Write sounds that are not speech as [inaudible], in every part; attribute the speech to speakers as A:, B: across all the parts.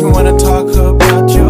A: you wanna talk about your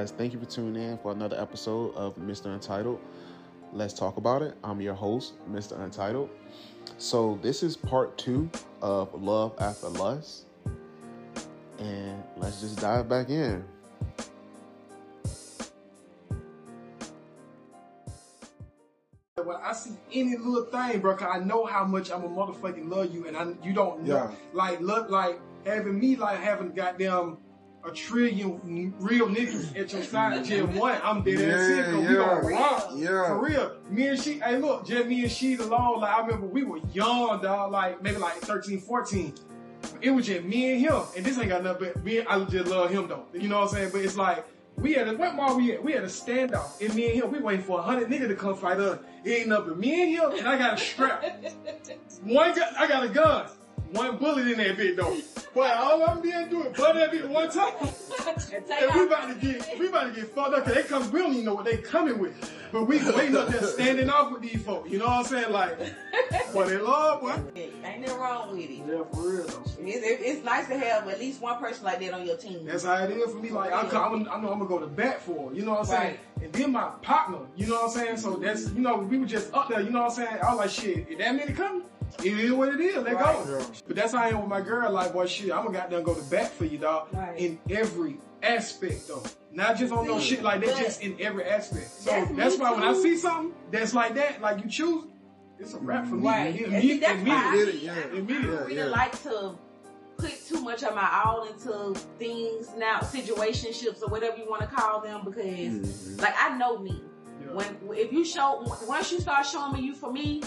B: guys, thank you for tuning in for another episode of Mr. Untitled. Let's talk about it. I'm your host, Mr. Untitled. So, this is part two of Love After Lust. And let's just dive back in.
C: When I see any little thing, bro, 'cause I know how much I'm a motherfucking love you, and I you don't know,
D: Yeah.
C: like look like having me like having goddamn a trillion real niggas at your side. Just one, I'm dead ass
D: Yeah,
C: sick. 'cause We
D: yeah.
C: gonna rock
D: Yeah.
C: for real. Me and she, hey look, just me and she alone. Like I remember we were young, dog, like maybe like 13, 14. It was just me and him, and this ain't got nothing but me. and- I just love him though. You know what I'm saying? But it's like we had a what mall we at? We had a standoff, and me and him, we waiting for a hundred nigga to come fight us. It ain't nothing. Me and him, and I got a strap. [laughs] One, I got a gun. One bullet in that bit though. [laughs] But all I'm being doing, but that bit one time. [laughs] And we about to get, we about to get fucked up. Cause they come, we don't even know what they coming with. But we waiting up there standing off with these folks. You know what I'm saying? Like, [laughs] boy, they love, boy.
E: Ain't nothing wrong with it.
C: Yeah, for real.
E: It's, it- it's nice to have at least one person like that on your team.
C: That's how it is for me. Like I, I'm, I know I'm gonna go to bat for. You know what I'm saying?
E: Right.
C: And then my partner. You know what I'm saying? So that's you know we were just up there. You know what I'm saying? I was like shit. Is that many coming, it is what it is. Let
E: Right.
C: go. But that's how I am with my girl. Like boy, shit. I'm gonna goddamn go to bat for you, dog.
E: Right.
C: In every aspect though. Not just on no shit like that. Just in every aspect. So
E: That's
C: that's,
E: me
C: why when I see something that's like that, like you choose, it's a wrap for me.
E: Right.
C: It-
E: And see,
C: imme-
E: that's why I,
C: immediately.
D: Yeah.
E: I really
D: Yeah, yeah.
E: like to put too much of my all into things now, situationships or whatever you want to call them, because
D: Mm-hmm.
E: like I know me.
C: Yeah.
E: When if you show once you start showing me you for me,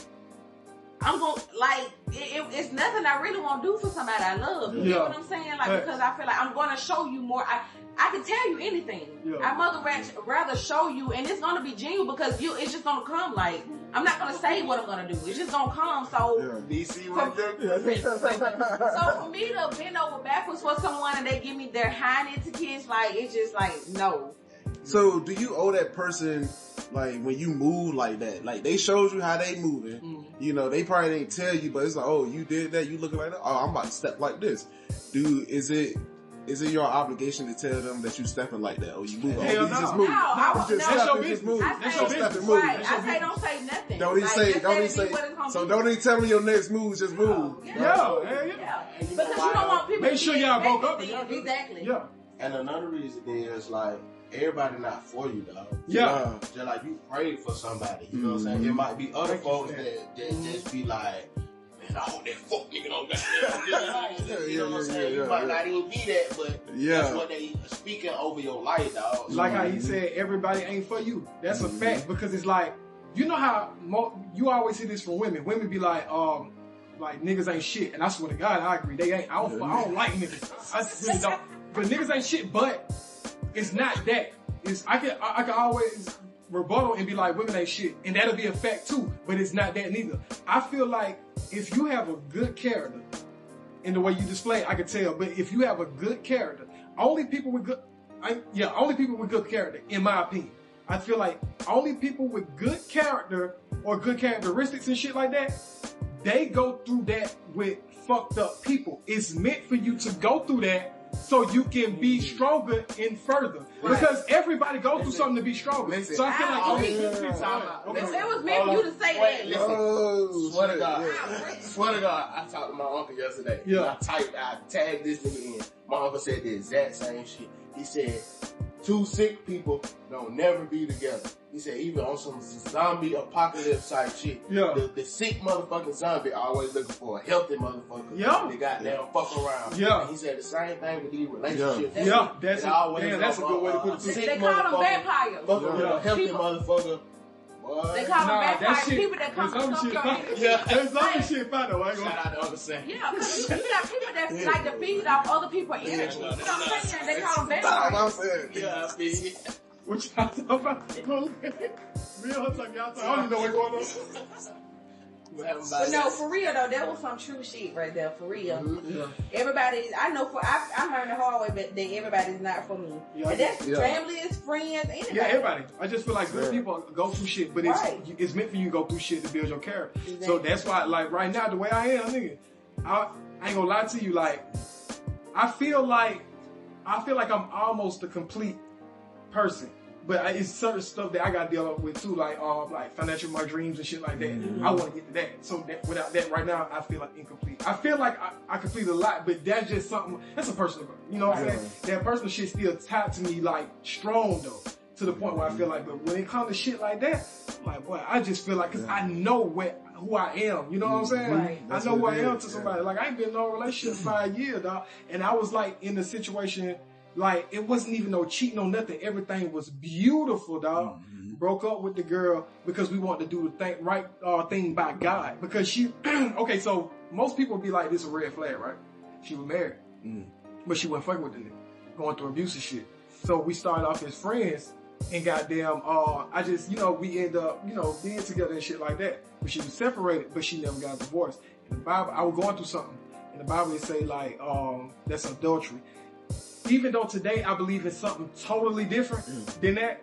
E: I'm going to like it, it- it's nothing I really want to do for somebody I love. You
C: Yeah.
E: know what I'm saying? Like because I feel like I'm going to show you more. I I can tell you anything.
C: Yeah.
E: I'd rather ra- rather show you, and it's going to be genuine because you it's just going to come. Like I'm not going to say what I'm going to do. It's just going to come. So.
D: Yeah.
B: DC
E: right
B: there. [laughs]
E: So for me to bend over backwards for someone and they give me their hind to kiss, like it's just like no.
D: So do you owe that person like when you move like that? Like they showed you how they moving.
C: Mm.
D: You know, they probably didn't tell you, but it's like, oh, you did that, you looking like that. Oh, I'm about to step like this. Do is it is it your obligation to tell them that you stepping like that? Or you move?
C: Hell
D: oh,
C: no.
D: just move.
E: No, I
D: You just
E: no.
D: step
C: That's your
D: just move.
E: I say,
D: Just step and move.
E: right. I say don't say nothing.
D: Don't even
E: Like,
D: say,
E: just
D: don't even say.
E: what it's gonna
D: So
E: be.
D: don't even tell me your next move. Just move.
E: Yeah.
C: Yeah, hell yeah.
E: Yeah. Because
F: know
E: you don't want people
C: Make
E: to
C: sure y'all broke up
E: expecting
C: and y'all
E: things.
C: good.
E: Exactly.
C: Yeah.
F: And another reason is like everybody not for you, dog.
C: Yeah.
F: Just like you prayed for somebody, you know what I'm saying? It mm-hmm. might be other folks that,
C: that.
F: that mm-hmm. just be like, man, I hope that fuck nigga don't got [laughs] that. You know what I'm saying? you might not even be that, but
D: Yeah.
F: that's what they speaking over your life, dog.
C: Like how he mm-hmm. said, everybody ain't for you. That's a fact because it's like, you know how mo- you always see this from women. Women be like, um, like niggas ain't shit, and I swear to God, I agree. They ain't. I don't. I don't like niggas. I really don't. But niggas ain't shit. But it's not that. It's I can I, I can always rebuttal and be like, women ain't shit, and that'll be a fact too. But it's not that neither. I feel like if you have a good character in the way you display, I can tell. But if you have a good character, only people with good, I, yeah, only people with good character, in my opinion. I feel like only people with good character or good characteristics and shit like that, they go through that with fucked up people. It's meant for you to go through that so you can be stronger and further. Because everybody goes through something to be stronger.
D: Listen.
C: so I feel like
E: Ah,
C: only
E: okay.
C: people.
E: It was meant for you to say
F: Wait,
E: that.
F: listen.
D: Oh,
F: Swear to God.
D: yeah.
F: Swear to God, I talked to my uncle yesterday.
C: Yeah.
F: I typed, I tagged this nigga in. My uncle said the exact same shit. He said, two sick people don't never be together. He said even on some zombie apocalypse type shit.
C: Yeah.
F: The, the sick motherfucking zombie always looking for a healthy motherfucker.
C: Yeah.
F: They goddamn fuck around.
C: Yeah.
F: And he said the same thing with these relationships.
C: Yeah, that's
F: It
C: a,
F: always
C: damn, that's a good way to put it.
E: They.
F: Sick
E: they call them
F: motherfucker.
E: vampires.
F: Fucking with a healthy
E: People-
F: motherfucker. Boy.
E: They call
C: Nah,
E: them
C: that
E: vampires.
C: shit,
E: People that come
C: there's
E: from
C: some shit
E: your
C: fine.
F: Yeah.
C: There's some shit fine though. I ain't
F: Shout
C: gonna.
F: out to Uncle Sam.
E: Yeah, because you got people that like to feed off other people's energy. You know what I'm saying? They call them
D: Nah, I'm
E: vampires.
D: saying.
F: Yeah, I feel it.
C: What y'all talking about? Real talk, y'all talk. I don't even know what's going on.
F: Haven't
E: But no, for real though, that was some true shit right there. For real. Mm-hmm. Everybody, I know for I, I learned the hard way, but that everybody's not for me.
C: Yeah,
E: and that's
D: yeah.
E: families, friends, anybody.
C: Yeah, everybody. I just feel like good
D: Yeah.
C: people go through shit, but it's
E: Right.
C: it's meant for you to go through shit to build your character. So that's why, like right now, the way I am, nigga, I, I ain't gonna lie to you. Like, I feel like I feel like I'm almost a complete person. But I, it's certain stuff that I got to deal with too, like um, like financial my dreams and shit like that. I want to get to that. So that, without that, right now, I feel like incomplete. I feel like I, I complete a lot, but that's just something. That's a personal, you know what I'm saying? That personal shit still tied to me like strong though, to the point where I feel like. But when it comes to shit like that, I'm like boy, I just feel like because I know what who I am. You know what I'm saying?
E: Right.
C: I know who I am
D: is,
C: to
D: yeah.
C: somebody. Like I ain't been in no relationship for [clears throat] five years, dog. And I was like in the situation, like it wasn't even no cheating on nothing. Everything was beautiful, dog.
D: Mm-hmm.
C: Broke up with the girl because we wanted to do the thing right uh, thing by God. Because she, [clears throat] okay, so most people be like, this is a red flag, right? She was married,
D: Mm.
C: but she wasn't fucking with the nigga, going through abuse and shit. So we started off as friends, and goddamn, uh, I just, you know, we end up, you know, being together and shit like that. But she was separated, but she never got divorced. In the Bible, I was going through something. In the Bible, it say like, um, that's adultery. Even though today I believe in something totally different than that,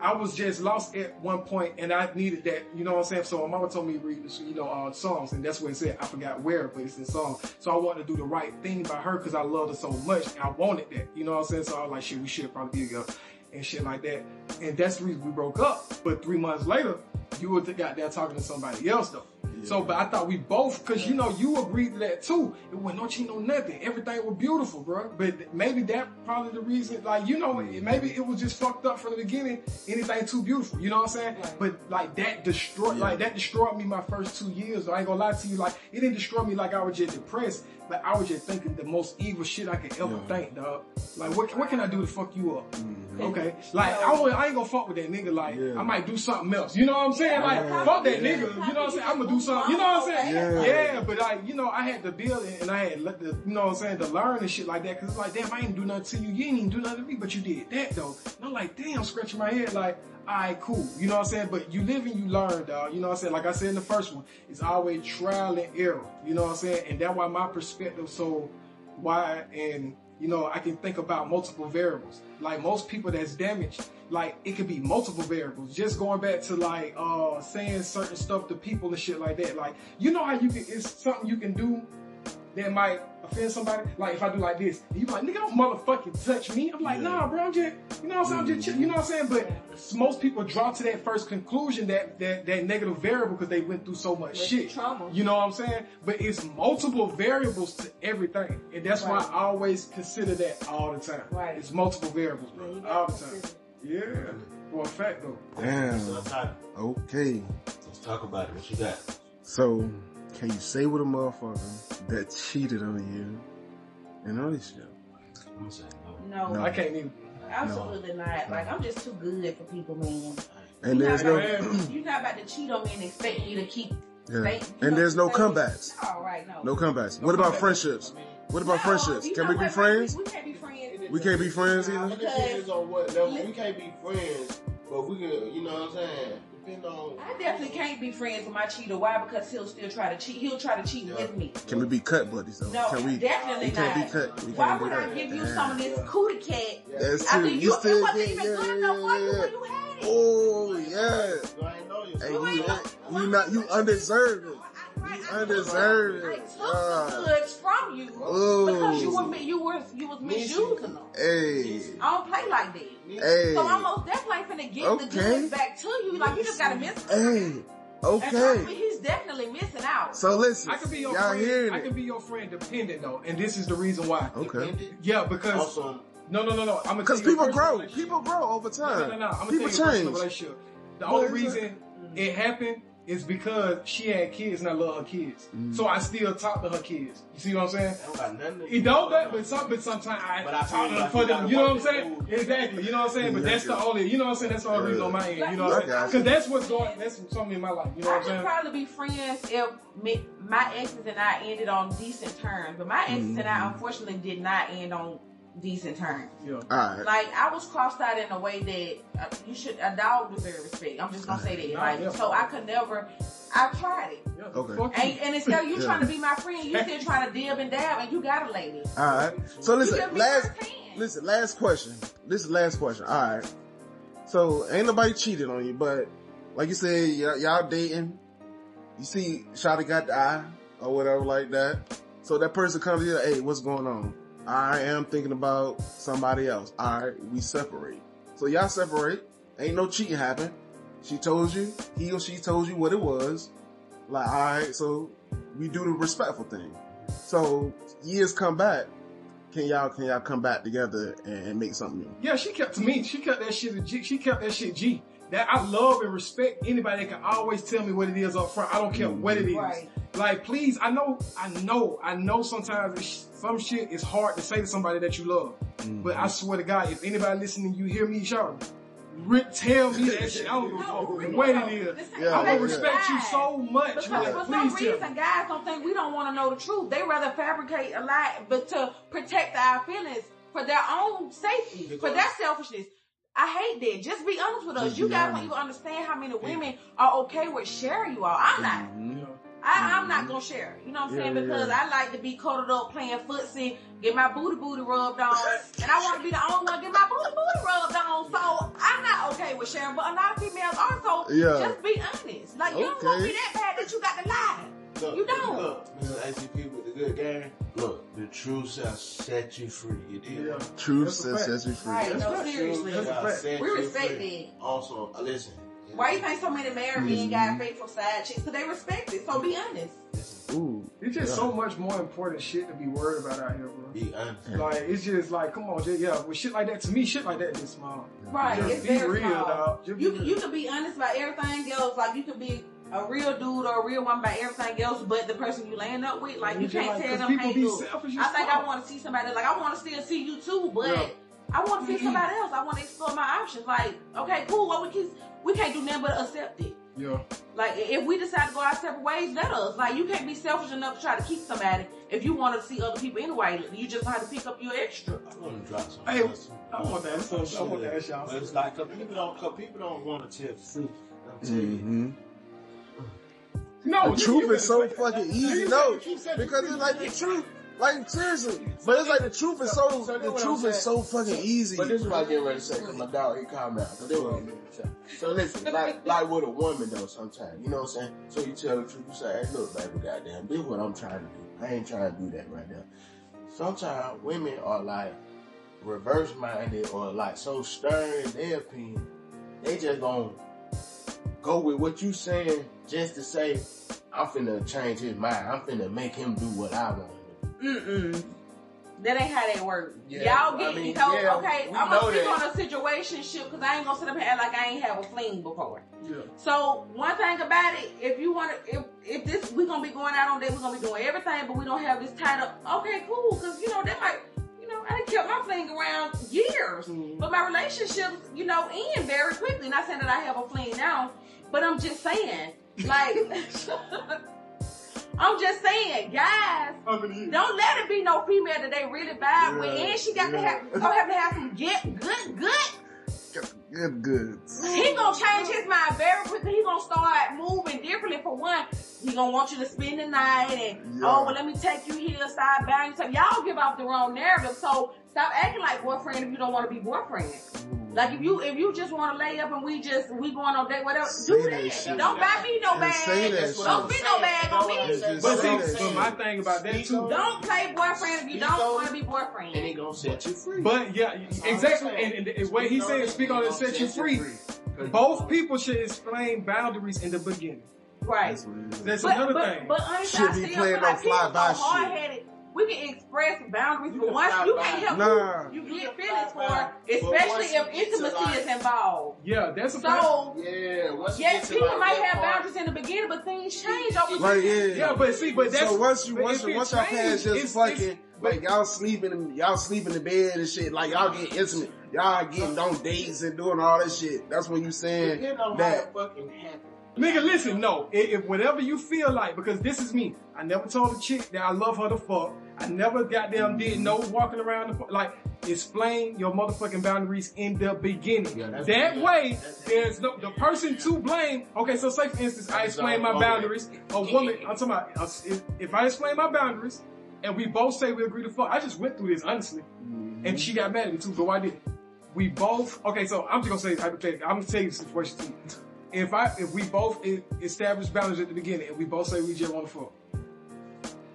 C: I was just lost at one point and I needed that, you know what I'm saying? So my mama told me to read, you know, uh, songs and that's what it said. I forgot where, but it's in song. So I wanted to do the right thing by her because I loved her so much. I wanted that, you know what I'm saying? So I was like, shit, we should probably be together and shit like that. And that's the reason we broke up. But three months later, you were got there talking to somebody else though. So, but I thought we both, cause you know, you agreed to that too. It was no cheating, no nothing. Everything was beautiful, bro. But maybe that probably the reason, like, you know, maybe it was just fucked up from the beginning. Anything too beautiful, you know what I'm saying?
E: Right.
C: But like that destroyed, like that destroyed me my first two years. I ain't gonna lie to you, like it didn't destroy me like I was just depressed, but I was just thinking the most evil shit I could ever
D: Yeah.
C: think, dog. Like, what what can I do to fuck you up?
D: Mm-hmm.
C: Okay, like I, I ain't gonna fuck with that nigga. Like
D: Yeah.
C: I might do something else. You know what I'm saying? Like fuck that nigga. You know what I'm saying? I'm gonna do something. You know what I'm saying?
D: Yeah.
C: Yeah, but I, you know, I had to build it and I had let the, you know what I'm saying, to learn and shit like that. Cause it's like, damn, I ain't do nothing to you. You ain't even do nothing to me, but you did that though. And I'm like, damn, scratching my head like, alright, cool. You know what I'm saying? But you live and you learn, dog. You know what I'm saying? Like I said in the first one, it's always trial and error. You know what I'm saying? And that's why my perspective so wide and you know, I can think about multiple variables. Like most people that's damaged, like it could be multiple variables. Just going back to like uh saying certain stuff to people and shit like that. Like you know how you can it's something you can do that might offend somebody. Like if I do like this, you be like, nigga, don't motherfucking touch me. I'm like, nah, bro, I'm just, you know what I'm saying? I'm just, chill- you know what I'm saying? But most people draw to that first conclusion that that, that negative variable because they went through so much
E: With
C: shit.
E: trauma.
C: You know what I'm saying? But it's multiple variables to everything, and that's why I always consider that all the time.
E: Right.
C: It's multiple variables, bro,
E: Yeah,
C: all the time.
E: consider.
C: Yeah, for a fact though.
D: Damn. Okay.
G: let's talk about it. What you got?
D: So, can you say with a motherfucker that cheated on you in a relationship?
G: I'm gonna say no.
E: No,
D: No.
C: I can't even.
E: absolutely not. Like I'm just too good for people, man.
D: And
E: You're
D: there's
E: not
D: no,
E: to- You're not about to cheat on me and expect me to keep.
D: yeah.
E: stay- you
D: and there's no comebacks.
E: All right, no.
D: No comebacks. What about friendships? What about
E: No,
D: friendships? Can we be
E: what?
D: friends?
E: We can't be friends.
D: We can't be friends
F: It
D: either.
F: depends on what level. We can't be friends, but we can, you know what I'm saying? Depend on.
E: I definitely can't be friends with my cheater. Why? Because he'll still try to cheat. He'll try to cheat with me.
D: Can we be cut buddies though?
E: No,
D: can we?
E: definitely
D: we can't
E: not.
D: be cut. We
E: Why
D: can't do
E: would I
D: that.
E: give you
D: Damn.
E: some of this cootie cat
D: That's
E: after
D: true.
E: you,
D: You
E: it
D: still
E: wasn't even
D: yeah,
E: good enough for you when you had it?
D: Oh yeah.
F: You ain't know yourself.
D: Hey,
E: You
D: you, you not you undeserving.
E: Right,
D: You
E: I-
D: undeserving.
E: I took the goods from you
D: Oh.
E: because you were oh. you were you was misusing them.
D: Hey,
E: I don't play like that.
D: Hey,
E: So I'm most definitely finna give the
D: Okay.
E: goods back to you. Like you just gotta miss them.
D: hey.
E: And me,
D: Okay.
E: he's definitely missing out.
D: So listen,
C: I can be your
D: y'all
C: friend. I can be your friend dependent though, and this is the reason why.
D: Okay.
C: Yeah, because
F: Also,
C: no, no, no, no. I'm
D: Because people grow. People grow over time.
C: no, no, no. I'm gonna
D: People
C: tell you a personal
D: change.
C: relationship. the only
D: But it's
C: reason it happened is because she had kids and I love her kids. So I still talk to her kids. You see what I'm saying?
F: I don't got nothing
C: It don't that, but some, but sometimes I,
F: But I
C: talk to them for
F: you
C: them. You know what I'm saying?
F: it.
C: Exactly. You know what I'm saying? But that's the only. You know what I'm saying? That's the only reason on my end. You know what I'm saying? Because that's what's going. That's something in my life. You know
E: I
C: what I'm
E: could
C: saying?
E: probably be friends if me, my exes and I ended on decent terms, but my exes and
C: Mm-hmm.
E: I unfortunately did not end on decent terms.
C: Yeah.
D: All right.
E: Like I was crossed out in a way that uh, you should a dog deserves respect. I'm just gonna say that.
C: Nah,
E: Like
C: yeah.
E: so, I could never. I tried it,
C: Yeah.
D: Okay.
E: And, and instead you
D: Yeah.
E: trying to be my friend, you still trying to dib and dab, and you got a lady.
D: All right. So listen, last listen, last question. This is last question. All right. So ain't nobody cheated on you, but like you said, y'all, y'all dating. You see, Shotty got the eye or whatever like that. So that person comes to you, hey, what's going on? I am thinking about somebody else. All right, we separate. So y'all separate. Ain't no cheating happen. She told you, he or she told you what it was. Like, all right, so we do the respectful thing. So years come back. Can y'all can y'all come back together and, and make something new?
C: Yeah, she kept to me. She kept that shit a G. She kept that shit G. That I love and respect anybody that can always tell me what it is up front. I don't care what it is.
E: Right.
C: Like, please, I know, I know, I know. Sometimes it's, some shit is hard to say to somebody that you love. Mm-hmm. But I swear to God, if anybody listening, you hear me, shout. Re- tell me that shit. I don't give a
E: No,
C: fuck
E: really
C: what
E: though.
C: it is.
D: Yeah,
C: I'm gonna respect you so much.
E: Because
C: man.
E: for some
C: Please tell
E: reason, guys don't think we don't want to know the truth. They rather fabricate a lie, but to protect our feelings for their own safety, for their selfishness. I hate that. Just be honest with us.
D: Just
E: You guys don't even understand how many women are okay with sharing you all. I'm not.
C: Yeah.
E: I, I'm not gonna share. You know what I'm saying?
D: Yeah,
E: Because
D: yeah.
E: I like to be coated up, playing footsie, get my booty booty rubbed on, and I want to be the only one get my booty booty rubbed on. So I'm not okay with sharing. But a lot of females are. So
D: Yeah.
E: just be honest. Like you don't want to be that bad that you got to lie.
F: Look,
E: You don't.
F: Look, Mr. ATP with the good game. Look, the truth shall set you free. You did.
C: Yeah.
D: Truth
C: That's a
D: sets
C: fact.
D: you free.
E: Right?
C: That's
E: No, seriously.
C: That's a
F: Shall
C: fact.
F: set
E: We
F: you
E: respect
F: free.
E: that.
F: Also, uh, listen.
E: Why you think so many married men mm-hmm. got faithful side chicks? Because they respect it. So be honest.
D: Ooh.
C: It's just
D: Yeah.
C: so much more important shit to be worried about out here, bro.
F: be honest.
C: Like it's just like, come on, just, yeah, with shit like that. To me, shit like that is small.
E: Right?
C: Just
E: it's
C: be
E: very
C: real,
E: small.
C: dog. Just be
E: You
C: real.
E: you can be honest about everything else. Like you can be a real dude or a real woman about everything else, but the person you land up with, like you
C: It's just
E: can't
C: like-
E: tell
C: 'cause
E: them,
C: people
E: hey,
C: be
E: look,
C: selfish
E: I think
C: fuck.
E: I want to see somebody. Like I want to still see you too, but
C: Yeah.
E: I want to see somebody else. I want to explore my options. Like okay, cool. Well, we can we can't do nothing but accept it.
C: Yeah.
E: Like if we decide to go our separate ways, let us. Like you can't be selfish enough to try to keep somebody if you want to see other people anyway. You just have to pick up your extra.
F: I want to drop some.
C: Hey,
F: some-
C: I want that.
F: some
C: I want
F: shit.
C: that shit.
F: But it's like, cause people don't, cause people don't want to tell the truth. I'm.
D: Mm-hmm.
C: No,
D: The truth is so fucking easy. No,
C: the truth, said the
D: because it's like the truth. Like seriously, but it's like the truth is so.
H: So
D: The truth is so fucking easy.
H: But this is what I get ready to say, cause my dog, he calmed down. Cause they were on the So listen, like, like with a woman though, sometimes, you know what I'm saying? So you tell the truth, you say, hey, look, baby, goddamn, this is what I'm trying to do. I ain't trying to do that right now. Sometimes women are like reverse minded or like so stern in their opinion, they just gonna go with what you saying just to say, I'm finna change his mind. I'm finna make him do what I want him to do.
E: Mm-mm. That ain't how that work.
H: Yeah,
E: Y'all get
H: I mean,
E: so
H: yeah,
E: okay. I'm gonna speak
H: that.
E: on a situation ship because I ain't gonna sit up here and act like I ain't have a fling before.
C: Yeah.
E: So one thing about it, if you want to, if if this we gonna be going out on date, we're gonna be doing everything, but we don't have this tied up. Okay, cool, because you know that might, you know, I done kept my fling around years,
C: Mm-hmm.
E: but my relationships, you know, end very quickly. Not saying that I have a fling now, but I'm just saying, like, [laughs] [laughs] I'm just saying, guys.
C: How many years?
E: Don't let it be no female that they really vibe with, and she got to
D: yeah.
E: have, so have to have some get good, good.
D: Good, goods.
E: He gonna change his mind very quickly. He gonna start moving differently. For one, he gonna want you to spend the night, and
D: Yeah.
E: oh, well, let me take you here, start buying stuff. Y'all give off the wrong narrative. So stop acting like boyfriend if you don't want to be boyfriend. Mm. Like if you if you just want to lay up and we just we going on date whatever,
D: Say
E: do
D: that
E: that.
D: shit.
E: Don't buy me no
D: And
E: bag.
D: say that
H: That's what
D: shit.
E: Don't be no bag on me.
D: Just
C: But see,
D: that
C: but my thing about that too.
E: Don't play boyfriend if you don't want to be boyfriend.
H: And he
E: boyfriend.
H: gonna set you free.
C: But yeah, exactly. And, and, and what he said, speak on it, set you free. Both people should explain boundaries in the beginning.
E: Right.
D: That's what it is.
E: But,
C: another
E: but,
C: thing.
E: but honestly,
D: Should
E: I
D: be
E: still
D: playing
E: feel like
D: no
E: people
D: fly-by
E: so
D: shit.
E: hard headed. we can express boundaries, but once you can't help
D: Nah.
E: who you
H: You
E: get
H: can
E: feelings
H: fly
E: for, especially if intimacy is involved.
C: Yeah, that's a.
E: So
H: Yeah, once you
E: yes,
H: get to
E: people might have
H: part-
E: boundaries in the beginning, but things change over time.
D: Right, yeah.
C: Yeah, but see, but that's
D: so once you once you once y'all
C: change,
D: past just
C: it's-
D: fucking
C: it's-
D: like y'all sleeping in y'all sleep in the bed and shit, like y'all get intimate, y'all getting on dates and doing all that shit. That's when you saying
H: Depending on
D: that
H: it fucking happened.
C: Nigga, listen, no. If, if whatever you feel like, because this is me. I never told a chick that I love her to fuck. I never goddamn did no walking around the fuck. Like, explain your motherfucking boundaries in the beginning.
H: Yeah, that's-
C: that way,
H: that's-
C: there's no, the person to blame. Okay, so say for instance, I explain my boundaries. A woman, I'm talking about, uh, if, if I explain my boundaries, and we both say we agree to fuck, I just went through this, honestly. And she got mad at me too, so I did. We both, okay, so I'm just gonna say hypothetically, I'm gonna tell you the situation too. If I, if we both establish boundaries at the beginning and we both say we just wanna fuck,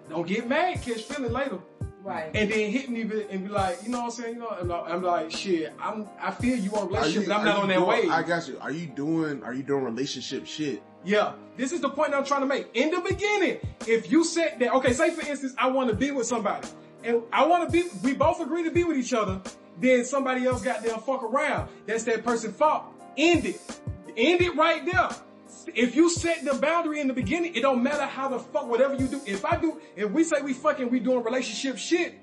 C: don't get mad, catch feeling later.
E: Right.
C: And then hit me and be like, you know what I'm saying? You know, I'm like, I'm like shit, I'm, I feel you on a
D: are
C: relationship,
D: you,
C: but I'm not on that
D: doing,
C: wave.
D: I got you. Are you doing are you doing relationship shit?
C: Yeah, this is the point I'm trying to make. In the beginning, if you said that, okay, say for instance, I want to be with somebody, and I want to be, we both agree to be with each other, then somebody else got there fuck around. That's that person's fault. End it. End it right there. If you set the boundary in the beginning, it don't matter how the fuck, whatever you do. If I do, if we say we fucking, we doing relationship shit,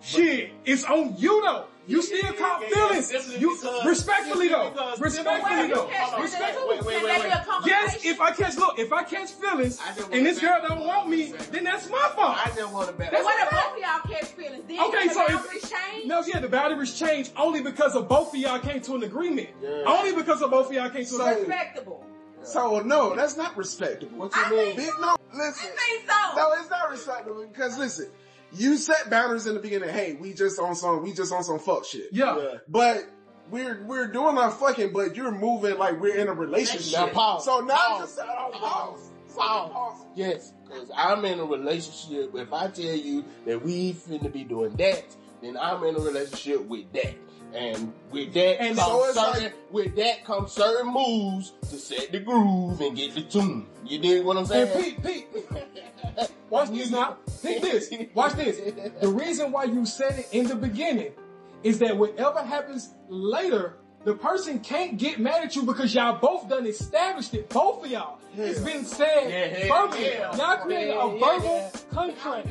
C: shit, it's on you though. You still caught
H: yeah, yeah,
C: feelings. You
H: because-
C: respectfully though.
H: because-
C: Respectfully though.
E: catch feelings
C: Respect-
E: too.
H: wait, wait, wait,
E: that be a
H: wait.
C: Yes, if I catch look, if I catch feelings and this girl don't want me, then that's my fault.
H: I just want to back.
E: But what if both of y'all catch feelings? Then
C: Okay,
E: the
C: so if-
E: boundaries change?
C: No, yeah, the boundaries changed only because of both of y'all came to an agreement.
H: Yeah.
C: Only because of both of y'all came to an agreement.
E: Respectable.
D: So no, that's not respectable.
H: What you
E: I
H: mean?
E: think-
D: Big no,
E: I think so.
D: No, it's not respectable because listen, you set boundaries in the beginning. Hey, we just on some, we just on some fuck shit.
C: Yeah.
H: Yeah.
D: But we're we're doing our fucking, but you're moving like we're in a relationship.
H: Now pause.
D: So now
H: Pause.
D: just oh, pause.
H: Pause.
D: Pause.
H: Yes, because I'm in a relationship. If I tell you that we finna be doing that, then I'm in a relationship with that. And with that
C: And
H: comes
D: so it's
H: certain,
D: like-
H: with that comes certain moves to set the groove and get the tune. You dig what I'm saying?
C: And Pete, Pete, watch this now. Think this. Watch this. The reason why you said it in the beginning is that whatever happens later, the person can't get mad at you because y'all both done established it. Both of y'all. It's been said
H: Yeah,
C: verbally.
H: yeah.
C: Y'all created
H: Yeah,
C: a
H: yeah,
C: verbal
H: yeah.
C: contract.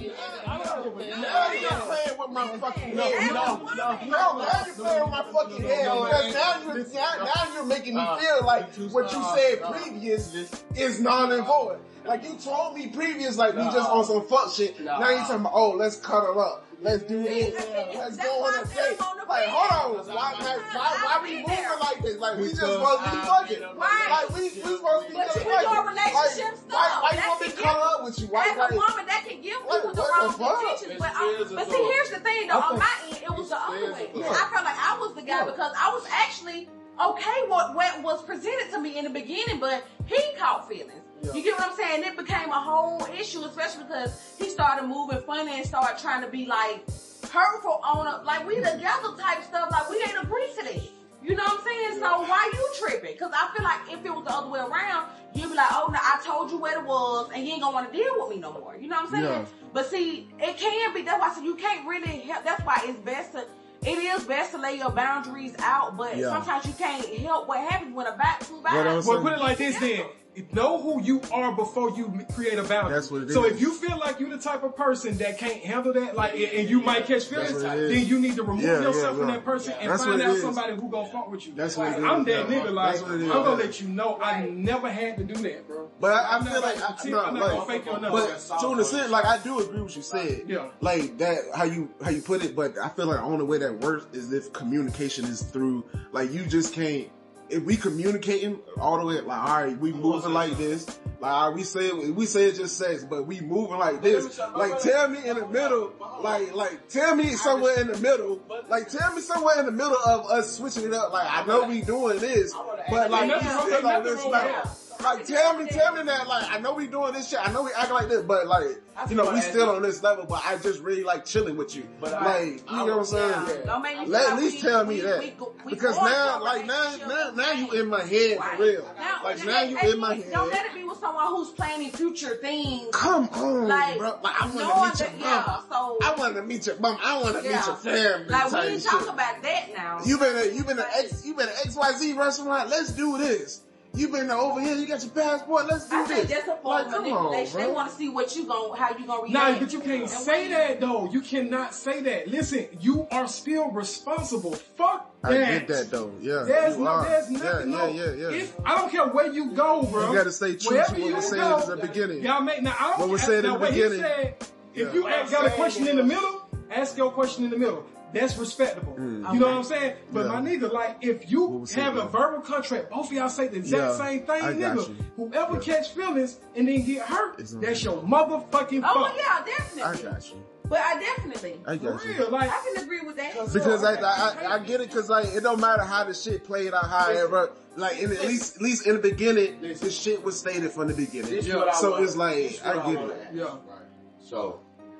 C: I don't give a
D: Now you're playing with my fucking
E: No,
D: head.
E: no,
D: no, no, now you're playing with my fucking head because now you're now, now you're making me
H: Uh,
D: feel like what you said
H: uh,
D: previous is non and void. Like you told me previous, like we just on some fuck shit. Now you're talking about oh let's cut cuddle up, let's do this, let's
E: That's
D: go on
E: I
D: a
E: said
D: date.
E: I'm on the
D: Like hold on, why, like, why, why we
E: I've
D: moving
E: there.
D: like this? Like we just
H: Because
D: supposed to be fucking.
H: been on
E: Right.
D: Like we we supposed to be
E: But you doing
D: fucking.
E: relationship
D: like,
E: stuff.
D: Why, why you
E: That
D: want me to cuddle
E: give-
D: up with you? Why,
E: As
D: why,
E: a woman, that can give
D: What-
E: people the wrong
D: the
E: intentions. But, um, but see, here's the thing though. On my end, it was the other way. I felt like I was the guy because I was actually okay with what was presented to me in the beginning, but he caught feelings. You get what I'm saying? It became a whole issue, especially because he started moving funny and started trying to be like hurtful on a like we together type stuff. Like we ain't agree to that. You know what I'm saying? So why you tripping? Because I feel like if it was the other way around, you'd be like, oh no, I told you what it was, and you ain't gonna want to deal with me no more. You know what I'm saying?
D: Yeah.
E: But see, it can be. That's why I said you can't really help. That's why it's best to. It is best to lay your boundaries out, but
D: Yeah.
E: sometimes you can't help what happens when a back two
D: What
E: vibes.
D: else?
C: Well, put it like this then. Know who you are before you create a boundary.
D: That's what it
C: so
D: is.
C: if you feel like you're the type of person that can't handle that, like, and and you might catch feelings,
D: what it is.
C: then you need to remove
D: Yeah,
C: yourself
D: yeah,
C: from that person and
D: That's
C: find out
D: is.
C: somebody who gonna fuck with you.
D: That's what it
C: I'm
D: is,
C: that nigga. Like,
D: That's what it is,
C: I'm gonna
D: yeah.
C: let you know I never had to do that, bro.
D: But I, I feel
C: not
D: like, I,
C: I'm not
D: like,
C: gonna fake your
D: but to an extent, like I do agree with what you said.
C: Yeah.
D: Like that, how you how you put it. But I feel like the only way that works is if communication is through. Like you just can't. If we communicating all the way, like all right, we moving like this. Like we say we say it's just sex, but we moving like this. Like tell me in the middle. Like like tell me somewhere in the middle. Like tell me somewhere in the middle of us switching it up. Like I know we doing this, but like we still on this now. Like tell me, tell me that. Like I know we doing this shit. I know we act like this, but like you know we still on this level. But I just really like chilling with you.
H: But
D: like
H: I-
D: you
H: I
D: know what I'm saying?
E: Yeah. Don't make me
D: Let at least
E: we-
D: tell me
E: we-
D: that
E: we go- we
D: because now, like now, now, now you in my head for real.
E: Now,
D: Like now you in my head.
E: Don't let it be with someone who's planning future things.
D: Come on,
E: Like,
D: bro. Like I want to meet your mom.
E: yeah, so-
D: I want to meet your mom. I want to
E: Yeah.
D: meet your family.
E: Like we
D: type
E: ain't talk about that now.
D: You been a, you been an X you been an XYZ restaurant. Let's do this. You been over here. You got your passport. Let's do
E: I
D: this.
E: say that's a form
D: like,
E: of
D: come on,
E: they want to see what you gon' how you gonna
C: Nah,
E: react.
C: but you can't
E: And
C: say
E: when-
C: that though. You cannot say that. Listen, you are still responsible. Fuck
D: I
C: that.
D: I get that though. Yeah,
C: There's
D: you
C: no,
D: are.
C: there's nothing.
D: yeah,
C: no.
D: yeah, yeah.
C: If, I don't care where you go, bro.
D: You gotta stay true to what
C: you
D: was said
C: go,
D: at the beginning.
C: Y'all make now. I don't
D: What was
C: care-
D: said in the beginning.
C: said, if
D: Yeah.
C: you
H: What I'm
C: got a question in the middle, ask your question in the middle. That's respectable.
D: Mm.
C: You know what I'm saying? But
D: Yeah.
C: my nigga, like, if you
D: was said,
C: have a
D: yeah.
C: verbal contract, both of y'all say the exact
D: Yeah,
C: same thing,
D: I
C: nigga. Whoever
D: Yeah.
C: catch feelings and then get hurt,
D: It's
C: that's your motherfucking
E: Oh
C: fault.
E: yeah,
D: I
E: definitely.
D: got you.
E: But I definitely.
D: I
C: For
D: got you.
C: real, like,
E: I can agree with that.
D: Because I, I, I get it, because like it don't matter how the shit played out, however, like in, at least at least in the beginning, the shit was stated from the beginning.
H: This is
C: Yeah.
H: what I
D: So it's like,
H: this is what
D: I get
H: wanna
D: it.
H: ask,
C: Yeah.
H: Right. So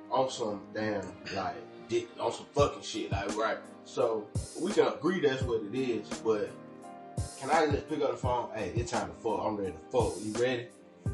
H: on some damn like dick on some fucking shit, like right. So we can agree that's what it is, but can I just pick up the phone? Hey, it's time to fuck. I'm ready to fuck. You ready?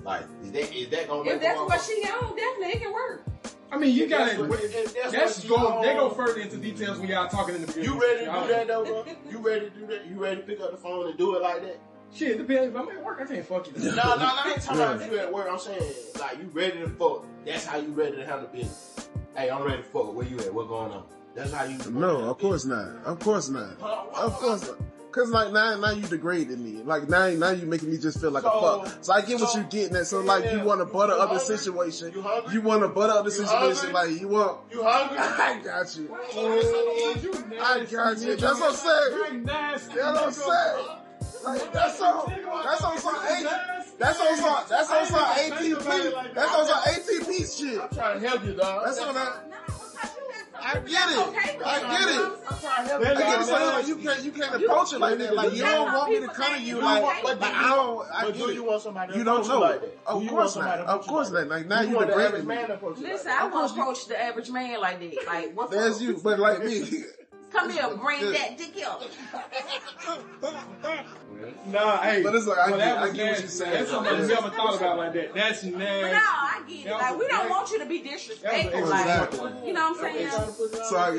H: Like, is that is that gonna make
E: If that's what she on, definitely it can work.
C: I mean, you
H: That's
C: gotta.
H: what- that's
C: That's
H: what
C: go. They go further into details when y'all talking in the beginning.
H: You ready to do that though, bro? You ready to do that? You ready to pick up the phone and do it like that?
C: Shit, it depends. If I'm at work, I can't fuck you.
H: No, no, no, I ain't talking about you at work. I'm saying like you ready to fuck. That's how you ready to handle business. Hey, I'm ready to fuck. Where you at? What going on? That's how you.
D: No, of course not. Of course not. Of course not. Cause like now, now you degraded me. Like now, now you making me just feel like
H: So-
D: a fuck. So I get what
H: so-
D: you getting at. So like you want to butter
H: You
D: up the situation.
H: You?
D: You want to butter up the situation.
H: hungry?
D: Like you want.
H: You hungry? [laughs]
D: I got you.
C: You
D: I got you. That's what I'm saying. That's what I'm saying. Like that's on. That's on some. That's on some. That's on some ATP. That's on some ATP shit.
H: I'm trying to help you, dog.
D: That's on that.
E: No, because you had
D: I get it.
E: okay
D: I get it.
H: I'm trying to help
D: I get it. So
C: Yeah.
D: like, you can't you can't approach it like that. Like you don't want me to come to you
H: You
D: like
H: but
D: like
H: do
D: I don't. I
H: But
D: get it.
H: you want somebody
D: You don't know.
H: like that?
D: Of
H: you
D: course not. Of course not. Like now
H: you
D: you
H: want the average man
D: me.
H: approach
E: Listen, I won't approach the average man like that. Like, what's
D: There's you, but like me. [laughs]
E: Come here, bring that dick here.
C: Nah, hey.
D: But it's like, I
C: well,
D: get-
C: that
D: I
C: was
D: get what you're saying.
C: That's something I never thought about like that. That's
E: But no. I get it. Like, we don't want you to be disrespectful.
C: was
E: Like,
D: exactly-
E: you know what I'm saying?
H: trying to put you out
D: So I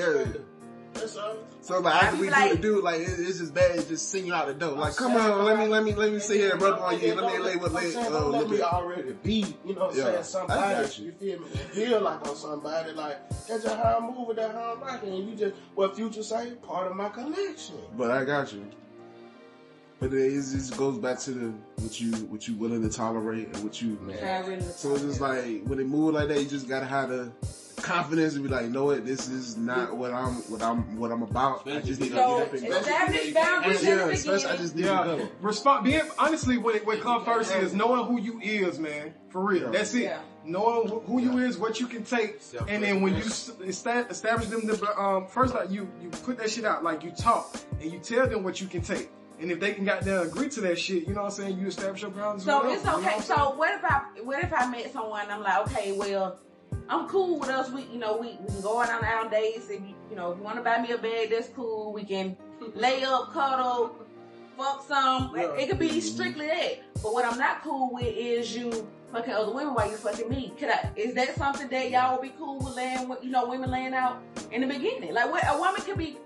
H: of
D: get it.
H: perspective. That's all.
D: So like after we
E: be
D: do the do, like it, it's just bad. It's just send you out the door. Like come on, let me let me let me sit here and rub on you. Let me lay with
H: I'm
D: lay.
H: saying,
D: uh,
H: don't let me already be, you know what I'm saying,
D: I
H: somebody,
D: got you.
H: you feel me, feel like I'm somebody, like, that's just how I'm moving, that's how I'm rocking, and you just, what Future say, part of my collection.
D: But I got you. But it is, it just goes back to the what you what you willing to tolerate and what you. So it's just like when it move like that, you just gotta have the confidence to be like, you know what, this is not what I'm what I'm what I'm about. I just need to
E: So,
D: get up and go.
E: establish boundaries
D: Yeah, especially I just need to
C: Yeah,
D: go.
C: respond. Being honestly, what what comes first is knowing who you is, man. For real,
D: Yeah.
C: that's it.
E: Yeah.
C: Knowing who- who you is, what you can take, and then when you s- establish them, the um first like you you put that shit out, like you talk and you tell them what you can take, and if they can goddamn agree to that shit, you know what I'm saying? You establish your boundaries.
E: So
C: with
E: it's
C: them, you know
E: okay.
C: what
E: So what if I what if I met someone and I'm like, okay, well, I'm cool with us. We you know we, we can go out on our dates. If you you know if you want to buy me a bed, that's cool. We can [laughs] lay up, cuddle, fuck some. It could be strictly that. But what I'm not cool with is you fucking other women while you fucking me. Could I? Is that something that y'all would be cool with laying with? You know, women laying out in the beginning. Like what a woman could be.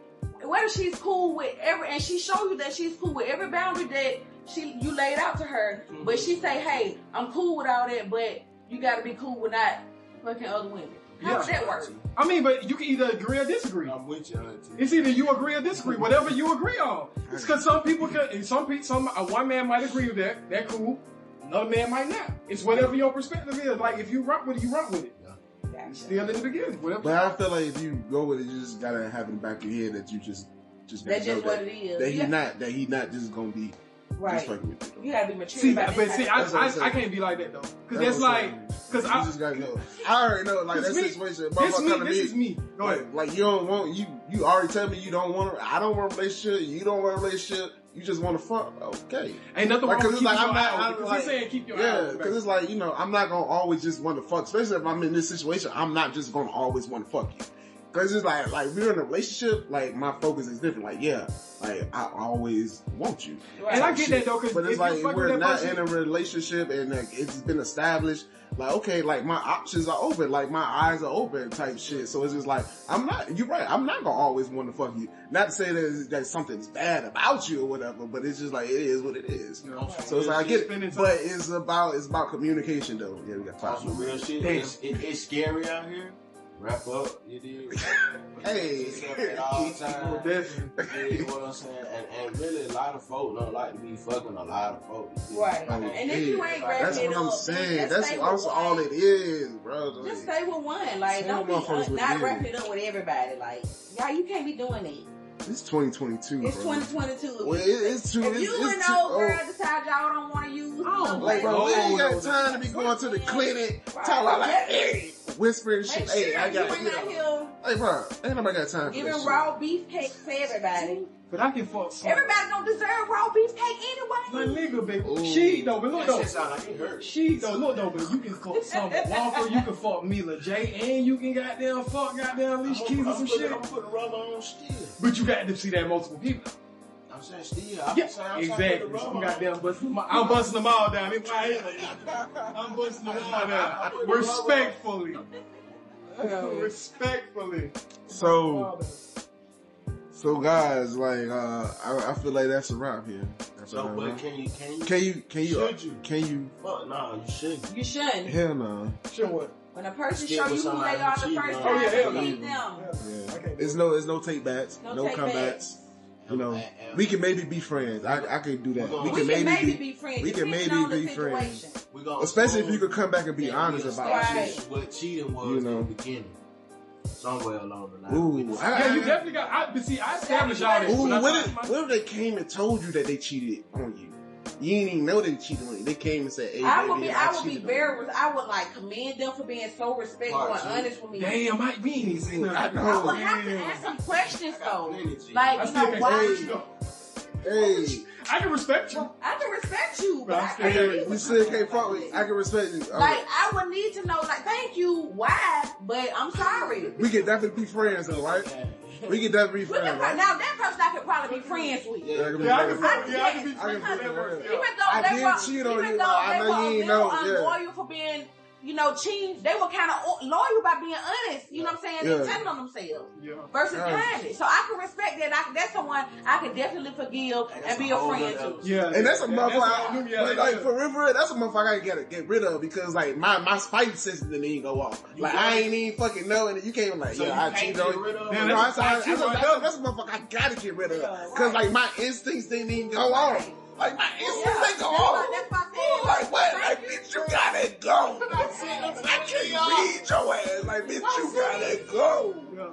E: Whether she's cool with every, and she show you that she's cool with every boundary that she you laid out to her, mm-hmm. but she say, "Hey, I'm cool with all that, but you got to be cool with not fucking other women." How would
C: Yeah.
E: that work?
C: I mean, but you can either agree or disagree.
H: I'm with you, auntie.
C: It's either you agree or disagree, whatever you agree on. It's because some people can, some people, some uh, one man might agree with that, that cool. Another man might not. It's whatever your perspective is. Like if you rock with it, you rock with it. Still in the beginning, whatever.
D: But I feel like if you go with it, you just gotta have in the back of your head that you just just
E: That's just
D: that,
E: what it is.
D: that he
E: Yeah.
D: not that he not just gonna be
E: Right.
D: just fucking with you.
E: You gotta be mature
C: See,
E: about
C: but see, I,
E: of
D: That's what I'm
C: I. I can't be like that though, because
D: That's
C: that's like, because I,
D: just gotta know. I already know, like that
C: This me-
D: situation.
C: this
D: motherfucker
C: me,
D: come to
C: this is me. Go ahead.
D: Like, like you don't want you. You already tell me you don't want. I don't want a relationship. You don't want a relationship. You just want to fuck. Okay.
C: Ain't nothing
D: Like,
C: wrong
D: 'cause
C: with
D: it's like,
C: keeping
D: I'm not-
C: eye
D: I'm like-
C: saying keep your eye
D: Yeah, because it's like you know, I'm not gonna always just want to fuck. Especially if I'm in this situation, I'm not just gonna always want to fuck you. Because it's like, like we're in a relationship. Like my focus is different. Like yeah, like I always want you.
C: And I get
D: shit.
C: that though, because
D: But
C: if
D: it's like
C: you fuck
D: we're not
C: person,
D: in a relationship and like, it's been established. Like okay, like my options are open, like my eyes are open, type shit. So it's just like I'm not. You're right. I'm not gonna always want to fuck you. Not to say that, that something's bad about you or whatever, but it's just like it is what it is.
C: you know,
D: So it's like I get it, but it's about it's about communication though. Yeah, we got
G: Talk
D: five
G: some real shit. It's, it, it's scary out here. Wrap up, you did. [laughs]
D: Hey.
G: at all times.
C: Definitely.
G: You know what I'm saying? And, and really, a lot of folk don't like to be fucking a lot of folk.
E: Right.
D: Oh,
E: And if you ain't
D: That's
E: wrapping
D: what I'm
E: up,
D: saying.
E: just
D: That's also all it is, bro.
E: Just stay with one. Like, don't be
D: with
E: uh, not
D: you.
E: wrapping it up with everybody. Like, y'all, you can't be doing that.
D: It's 2022,
E: It's
D: bro.
E: 2022.
D: Well, it, it's too.
E: if
D: it's,
E: you
D: it's
E: and
D: too,
E: old girl
D: oh,
E: decide y'all don't want to use,
C: Oh,
E: no
D: like, bro,
E: way.
D: we ain't got time to be going to the clinic,
E: Right.
D: talking about like, hey, whispering
E: Make
D: shit.
E: sure
D: Hey, I got,
E: you
D: you know, hey, bro, ain't nobody got time for
E: giving
D: this
E: raw beef cake to everybody.
C: But I can fuck.
E: Everybody don't deserve raw beef cake
C: My
E: anyway.
C: nigga, baby.
D: Ooh.
C: She though, but look
G: That
C: though.
G: shit sound like.
C: She though, look though, but you can fuck some [laughs] Walker, you can fuck Mila J, and you can goddamn fuck goddamn Alicia Keys or some shit.
G: I'm putting rubber on still.
C: But you got to see that multiple people.
G: I'm saying still. I'm
C: Yeah,
G: saying I'm
C: exactly. I'm goddamn busting them. I'm busting them all down. It's right here. I'm busting them all down. [laughs] Respectfully. Respectfully.
D: So, so guys, like, uh, I, I feel like that's a wrap here. That's
G: So,
D: a
G: but can you, can you?
D: Can you, can you,
G: Should you?
D: can you,
G: Fuck, no, you shouldn't.
E: You shouldn't.
D: hell no.
C: Sure what?
E: When a person
G: Stick
E: show you who they are the first
G: on
E: time,
C: you. Oh, yeah, hell no.
E: believe them.
D: Yeah.
C: I can't do
D: There's no, there's no take backs,
E: No
D: no,
E: take
D: comebacks. You know,
G: And- and-
D: we can maybe be friends. I, I can do that.
G: We're
D: We
G: gonna-
D: can maybe, be,
E: be friends.
D: we can maybe
E: on the
D: be friends.
E: situation.
G: We
D: especially if you could come back and be
G: that
D: honest
G: we
D: about it.
E: Right.
G: what cheating was
D: You know.
G: in the beginning. Somewhere along the line.
D: Ooh, I,
C: Yeah, you definitely got. I, but see, I established all this.
D: Ooh,
C: when I
D: what if, what if they came and told you that they cheated on you? You didn't even know they cheated on you. They came and said, "Hey,
E: I
D: baby,
E: would be, I would be
D: cheated
E: very,
D: you."
E: I would like commend them for being so respectful
G: Part
E: and
G: two.
E: honest with me.
C: Damn, I, we ain't even seen.
D: I know.
E: I would have to ask some questions though. Like,
C: I
E: you know, why?
C: stand you.
D: Hey,
C: I can respect you.
E: I can respect you, but
C: I'm
E: I can't
D: you still can't fuck with. I can respect you. All
E: Like,
D: right.
E: I would need to know, like, thank you, why? But I'm sorry.
D: We can definitely be friends, though, right? We can definitely be
E: We can,
D: friends, right?
E: now that person I could probably be friends with.
G: Yeah.
D: Yeah, I can be
C: Yeah, I
D: friends.
C: Yeah, I can be friends with that person.
E: Even though
D: I did cheat on you, I know
E: were
D: you
E: a
D: ain't
E: little
D: know, yeah.
E: unloyal for being, you know, cheating, they were kind of loyal by being honest. You know what I'm saying?
D: Yeah.
E: They telling on themselves
C: Yeah.
E: versus
D: Yeah.
E: kindly. So I can respect that. I, that's someone I could definitely forgive and be a friend to.
C: Yeah.
D: And that's a
C: Yeah,
D: motherfucker.
C: what I knew, yeah,
D: but
C: yeah.
D: like for real, that's a motherfucker I gotta get rid of because like my my fight system didn't even go off. Like I ain't even fucking know, and you can't like
G: So
D: yeah, I
G: can't
D: cheated
G: get
D: on you.
G: rid of
C: Man,
G: it?
D: No,
C: that's
D: that's,
C: a
D: that's, that's, that's, that's a motherfucker I gotta get rid of because like my instincts didn't even go off. Like my instincts didn't go off.
E: why- that's why I said,
D: Like what?
E: Thank
D: Like
E: you.
D: bitch, you gotta go. I can't read your ass. Like bitch, you gotta go.
C: Yeah.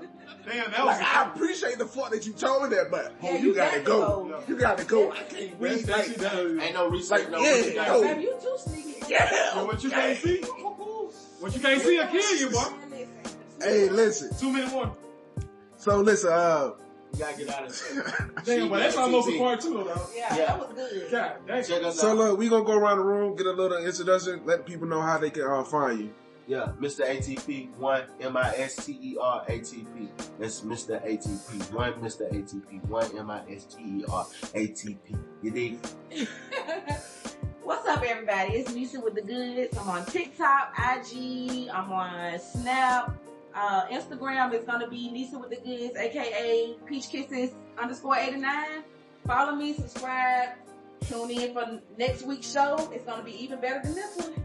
C: Damn, that was.
D: Like I appreciate the fuck that you told me that, but
E: Yeah, you
D: you gotta
E: gotta
D: go.
E: go.
D: You gotta go. I can't
C: That's-
D: read. Like
C: shit.
G: Ain't no research.
D: Like,
G: no
D: yeah,
G: what you got.
D: no.
E: Baby, you too sneaky.
D: yeah.
C: Yeah, what you can't see, what you can't see will kill you, boy.
D: Hey, listen.
C: Two minute one.
D: So listen, uh,
G: You gotta get out of [laughs]
C: Damn, but that's almost a part two, though.
E: Yeah,
G: Yeah.
E: that was good.
C: God, damn.
G: Check us
D: so
G: out.
D: look, we gonna go around the room, get a little introduction, let people know how they can uh, find you.
G: Yeah, Mr. ATP one M I S T E R A T P. That's Mr. ATP one Mr. ATP one M I S T E R A T P. You dig? [laughs]
E: What's up, everybody? It's Nicey with the goods. I'm on TikTok, IG. I'm on Snap. Uh, Instagram is gonna be Nicey with the goods, aka Peach Kisses underscore 89. Follow me, subscribe, tune in for next week's show. It's gonna be even better than this one.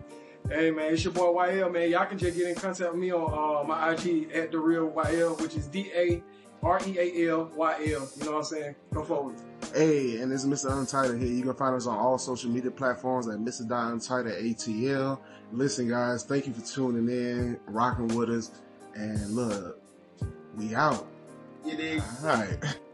C: Hey man, it's your boy YL man. Y'all can just get in contact with me on uh, my IG at the real YL, which is D A R E A L Y L. You know what I'm saying? Go forward.
D: Hey, and this is Mr. Untitled here. You can find us on all social media platforms at Mr. Untitled ATL. Listen, guys, thank you for tuning in, rocking with us, and look, we out.
G: You dig?
D: All right. [laughs]